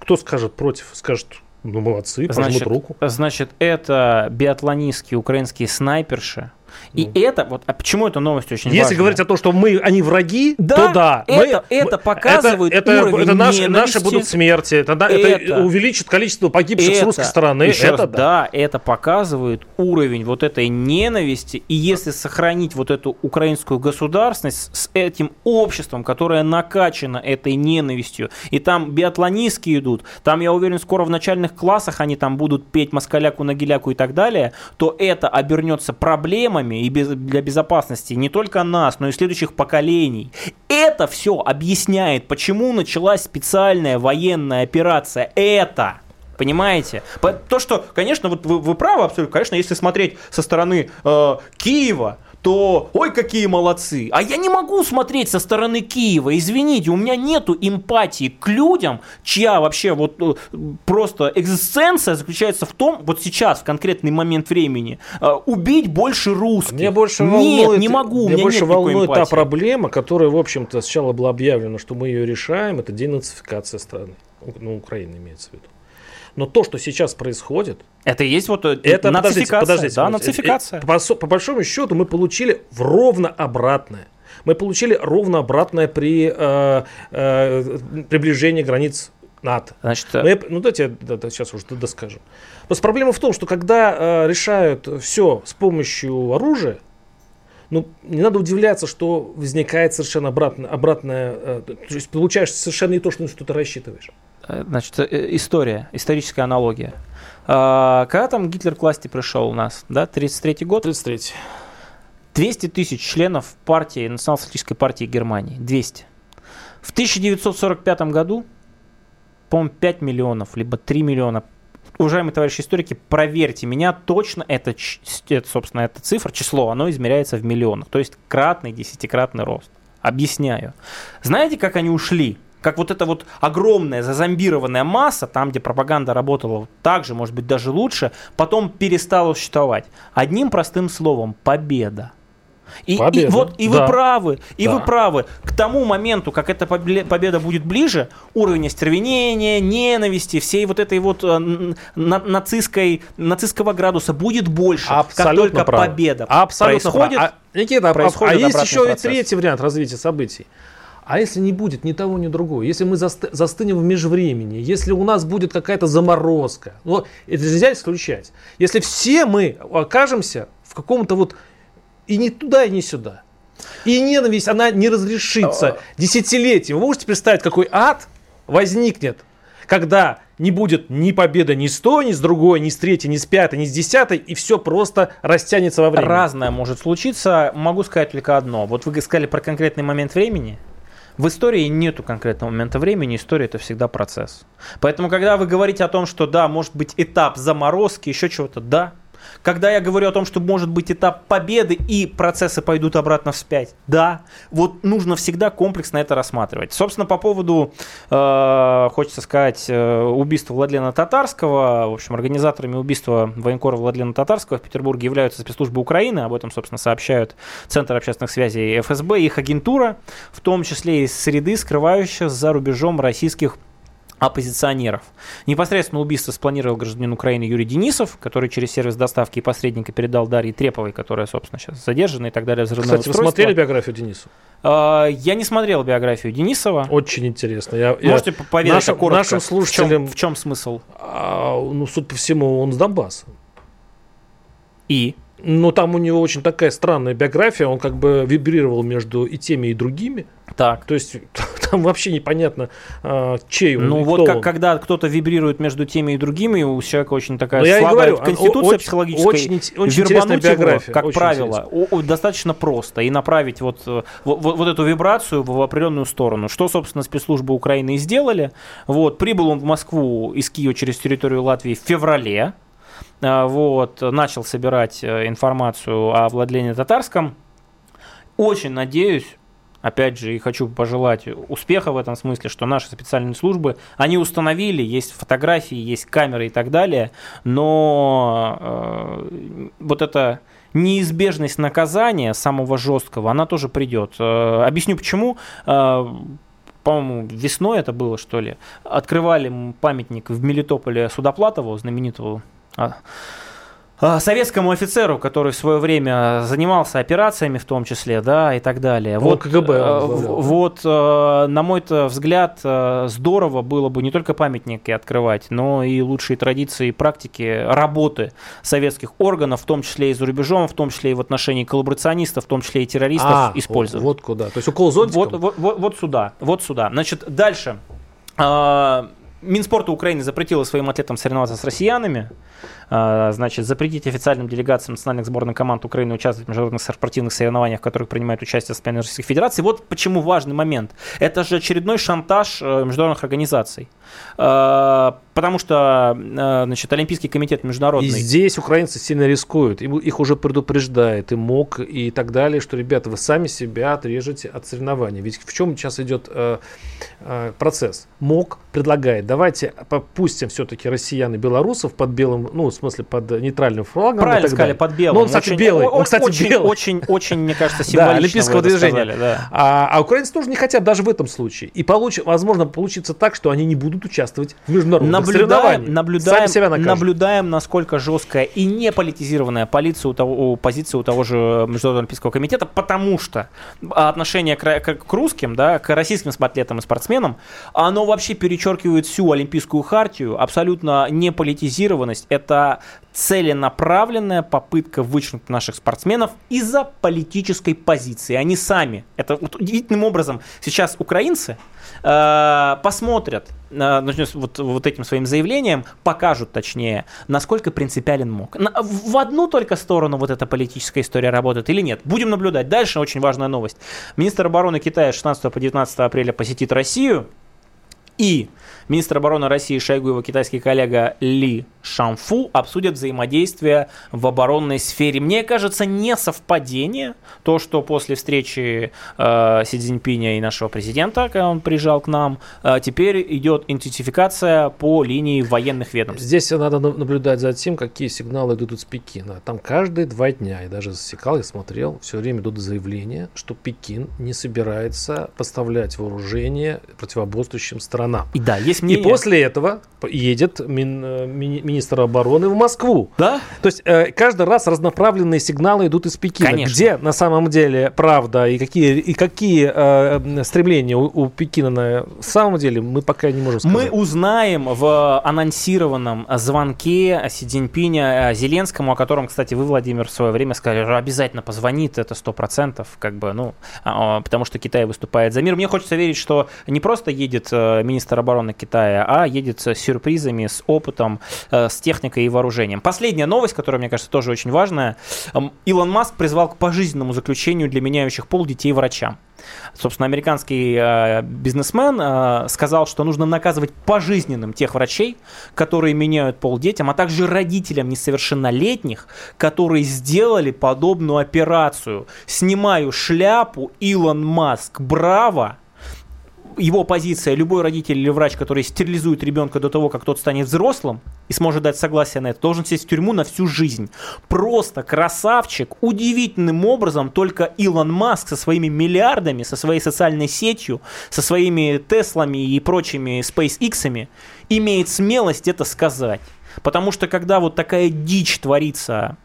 кто скажет против? Скажет, ну, молодцы, значит, руку. Значит, это биатлонистские украинские снайперши, и ну. это, вот, а почему эта новость очень Если важная? говорить о том, что мы, они враги, да, то да. Это, мы, это показывает это, это, уровень это наши, наши будут смерти, это, это, это увеличит количество погибших это, с русской стороны. это, раз, да. да, это показывает уровень вот этой ненависти. И если сохранить вот эту украинскую государственность с этим обществом, которое накачано этой ненавистью, и там биатлонистки идут, там, я уверен, скоро в начальных классах они там будут петь москаляку, нагиляку и так далее, то это обернется проблемами, и для безопасности не только нас, но и следующих поколений. Это все объясняет, почему началась специальная военная операция. Это Понимаете? То, что, конечно, вот вы, вы правы абсолютно, конечно, если смотреть со стороны э, Киева, то ой, какие молодцы. А я не могу смотреть со стороны Киева. Извините, у меня нету эмпатии к людям, чья вообще вот э, просто экзистенция заключается в том, вот сейчас, в конкретный момент времени, э, убить больше русских. Мне больше волнует, нет, не могу. Мне больше волнует та проблема, которая, в общем-то, сначала была объявлена, что мы ее решаем, это денацификация страны. Ну, Украина имеется в виду. Но то, что сейчас происходит... Это и есть вот э, это, нацификация. Подождите, да, нацификация. По, по большому счету мы получили ровно обратное. Мы получили ровно обратное при э, э, приближении границ НАТО. Значит, мы, э, ну дайте я да, да, сейчас уже доскажу. Просто проблема в том, что когда э, решают все с помощью оружия, ну, не надо удивляться, что возникает совершенно обратно, обратное, э, то есть получаешь совершенно не то, что, что ты рассчитываешь. Э, значит, э, история, историческая аналогия. А, когда там Гитлер к власти пришел у нас, да, 33 год? 33. 200 тысяч членов партии, национал-социалистической партии Германии. 200. В 1945 году, по-моему, 5 миллионов, либо 3 миллиона. Уважаемые товарищи историки, проверьте меня, точно это, это, собственно, эта цифра, число, оно измеряется в миллионах. То есть кратный, десятикратный рост. Объясняю. Знаете, как они ушли как вот эта вот огромная зазомбированная масса, там, где пропаганда работала так же, может быть, даже лучше, потом перестала существовать. Одним простым словом – победа. И, и вот и да. вы правы, и да. вы правы. К тому моменту, как эта победа будет ближе, уровень остервенения, ненависти, всей вот этой вот э, на, нацистской, нацистского градуса будет больше, Абсолютно как только прав. победа Абсолютно происходит. Прав. А, Никита, а, происходит а есть еще процесс. и третий вариант развития событий. А если не будет ни того, ни другого, если мы застынем в межвремени, если у нас будет какая-то заморозка, ну, это нельзя исключать. Если все мы окажемся в каком-то вот и не туда, и не сюда. И ненависть, она не разрешится а, десятилетием. Вы можете представить, какой ад возникнет, когда не будет ни победы ни с той, ни с другой, ни с третьей, ни с пятой, ни с десятой, и все просто растянется во времени. Разное может случиться. Могу сказать только одно. Вот вы сказали про конкретный момент времени. В истории нету конкретного момента времени, история это всегда процесс. Поэтому, когда вы говорите о том, что да, может быть этап заморозки, еще чего-то, да, когда я говорю о том, что может быть этап победы и процессы пойдут обратно вспять, да, вот нужно всегда комплексно это рассматривать. Собственно, по поводу, э, хочется сказать, э, убийства Владлена Татарского, в общем, организаторами убийства военкора Владлена Татарского в Петербурге являются спецслужбы Украины, об этом, собственно, сообщают Центр общественных связей ФСБ, их агентура, в том числе из среды, скрывающая за рубежом российских оппозиционеров. Непосредственно убийство спланировал гражданин Украины Юрий Денисов, который через сервис доставки и посредника передал Дарье Треповой, которая, собственно, сейчас задержана и так далее. Взрывное Кстати, устройство. вы смотрели биографию Денисова? Uh, я не смотрел биографию Денисова. Очень интересно. Я, Можете я, поведать нашим, коротко, нашим слушателям... В чем, в чем смысл? А, ну, судя по всему, он с Донбасса. И? Ну, там у него очень такая странная биография. Он как бы вибрировал между и теми, и другими. Так. То есть там вообще непонятно, а, чей он. Ну вот как, он. когда кто-то вибрирует между теми и другими, у человека очень такая Но слабая говорю, конституция очень, психологическая. Очень, очень биография. Его, как очень правило, о, достаточно просто и направить вот, вот, вот эту вибрацию в определенную сторону. Что, собственно, спецслужбы Украины и сделали. Вот, прибыл он в Москву из Киева через территорию Латвии в феврале. А, вот, начал собирать э, информацию о владении татарском. Очень надеюсь, опять же, и хочу пожелать успеха в этом смысле, что наши специальные службы, они установили, есть фотографии, есть камеры и так далее, но э, вот эта неизбежность наказания самого жесткого, она тоже придет. Э, объясню почему. Э, по-моему, весной это было, что ли, открывали памятник в Мелитополе Судоплатову, знаменитого советскому офицеру, который в свое время занимался операциями в том числе, да, и так далее. Вот, КГБ. Э, вот, э, на мой взгляд, э, здорово было бы не только памятники открывать, но и лучшие традиции и практики работы советских органов, в том числе и за рубежом, в том числе и в отношении коллаборационистов, в том числе и террористов а, использовать. Вот, вот куда. То есть укол зонтиком? Вот, вот, вот, вот сюда, вот сюда. Значит, дальше. Минспорта Украины запретила своим атлетам соревноваться с россиянами. А, значит, запретить официальным делегациям национальных сборных команд Украины участвовать в международных спортивных соревнованиях, в которых принимают участие спортсмены Российской Федерации. Вот почему важный момент. Это же очередной шантаж э, международных организаций. А, потому что, э, значит, Олимпийский комитет международный... И здесь украинцы сильно рискуют. Их уже предупреждает и МОК, и так далее, что, ребята, вы сами себя отрежете от соревнований. Ведь в чем сейчас идет э, процесс? МОК предлагает, давайте попустим все-таки россиян и белорусов под белым, ну, в смысле, под нейтральным флагом. Правильно сказали, под белым. Но он, кстати, очень, белый. Он, кстати, очень, белый. Очень, очень, мне кажется, символично. Да, олимпийского движения. Сказали, да. а, а украинцы тоже не хотят даже в этом случае. И получ, возможно, получится так, что они не будут участвовать в международных наблюдаем, соревнованиях. Наблюдаем, себя наблюдаем, насколько жесткая и не политизированная полиция у того, у позиции у того же Международного олимпийского комитета, потому что отношение к, к, к русским, да, к российским атлетам и спортсменам, оно вообще перечеркивает всю олимпийскую хартию, абсолютно не политизированность. Это целенаправленная попытка вычеркнуть наших спортсменов из-за политической позиции. Они сами, это вот удивительным образом сейчас украинцы э, посмотрят э, вот, вот этим своим заявлением, покажут точнее, насколько принципиален МОК. На, в одну только сторону вот эта политическая история работает или нет. Будем наблюдать. Дальше очень важная новость. Министр обороны Китая 16 по 19 апреля посетит Россию. И министр обороны России Шойгу его китайский коллега Ли Шанфу обсудят взаимодействие в оборонной сфере. Мне кажется, не совпадение то, что после встречи э, Си Цзиньпиня и нашего президента, когда он приезжал к нам, э, теперь идет интенсификация по линии военных ведомств. Здесь надо наблюдать за тем, какие сигналы идут из Пекина. Там каждые два дня, я даже засекал, я смотрел, все время идут заявления, что Пекин не собирается поставлять вооружение противоборствующим сторонам. И да, есть мнение... И после этого едет мин, э, мини, министра обороны в Москву. Да? То есть э, каждый раз разноправленные сигналы идут из Пекина. Конечно. Где на самом деле правда и какие, и какие э, стремления у, у Пекина на самом деле мы пока не можем сказать. Мы узнаем в анонсированном звонке Си Цзиньпиня э, Зеленскому, о котором, кстати, вы, Владимир, в свое время сказали, что обязательно позвонит, это сто процентов, как бы, ну, а, потому что Китай выступает за мир. Мне хочется верить, что не просто едет э, министр обороны Китая, а едет с сюрпризами, с опытом, э, с техникой и вооружением. Последняя новость, которая, мне кажется, тоже очень важная. Илон Маск призвал к пожизненному заключению для меняющих пол детей врачам. Собственно, американский э, бизнесмен э, сказал, что нужно наказывать пожизненным тех врачей, которые меняют пол детям, а также родителям несовершеннолетних, которые сделали подобную операцию. Снимаю шляпу, Илон Маск, браво! Его позиция, любой родитель или врач, который стерилизует ребенка до того, как тот станет взрослым и сможет дать согласие на это, должен сесть в тюрьму на всю жизнь. Просто красавчик. Удивительным образом только Илон Маск со своими миллиардами, со своей социальной сетью, со своими Теслами и прочими SpaceX имеет смелость это сказать. Потому что когда вот такая дичь творится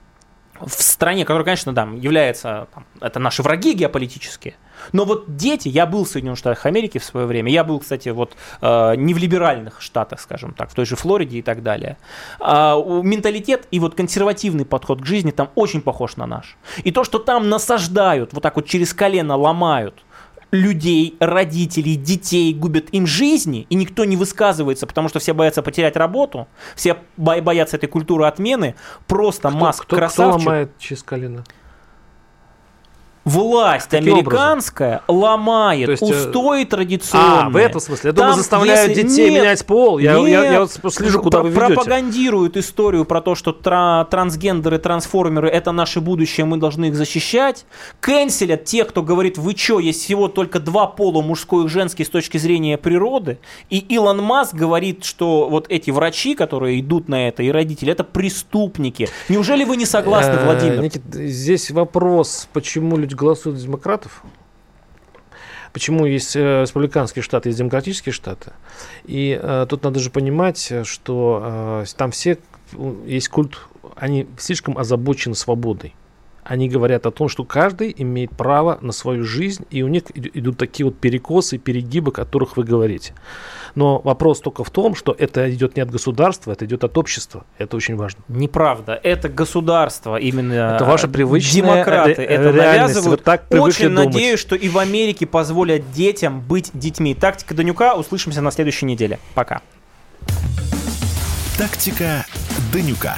в стране, которая, конечно, да, является, там, это наши враги геополитические, но вот дети, я был в Соединенных Штатах Америки в свое время, я был, кстати, вот э, не в либеральных штатах, скажем так, в той же Флориде и так далее. Э, менталитет и вот консервативный подход к жизни там очень похож на наш. И то, что там насаждают, вот так вот через колено ломают, людей, родителей, детей, губят им жизни, и никто не высказывается, потому что все боятся потерять работу, все боятся этой культуры отмены, просто кто, Маск кто, красавчик. Кто ломает через колено? Власть Каким американская образом? ломает есть, э, устои традиционные. А, в этом смысле. Я думаю, Там, заставляют если... детей нет, менять пол. Я, нет, я, я, я слежу, куда вы ведете. Пропагандируют историю про то, что тра- трансгендеры, трансформеры – это наше будущее, мы должны их защищать. Кэнселят тех, кто говорит, вы что, есть всего только два пола, мужской и женский, с точки зрения природы. И Илон Маск говорит, что вот эти врачи, которые идут на это, и родители, это преступники. Неужели вы не согласны, э, Владимир? Никит, здесь вопрос, почему люди голосуют за демократов. Почему есть э, республиканские штаты, есть демократические штаты. И э, тут надо же понимать, что э, там все есть культ, они слишком озабочены свободой они говорят о том, что каждый имеет право на свою жизнь, и у них идут такие вот перекосы, перегибы, о которых вы говорите. Но вопрос только в том, что это идет не от государства, это идет от общества. Это очень важно. Неправда. Это государство именно. Это ваша привычная демократы. Ре- это навязывают. Вы так очень думать. надеюсь, что и в Америке позволят детям быть детьми. Тактика Данюка. Услышимся на следующей неделе. Пока. Тактика Данюка.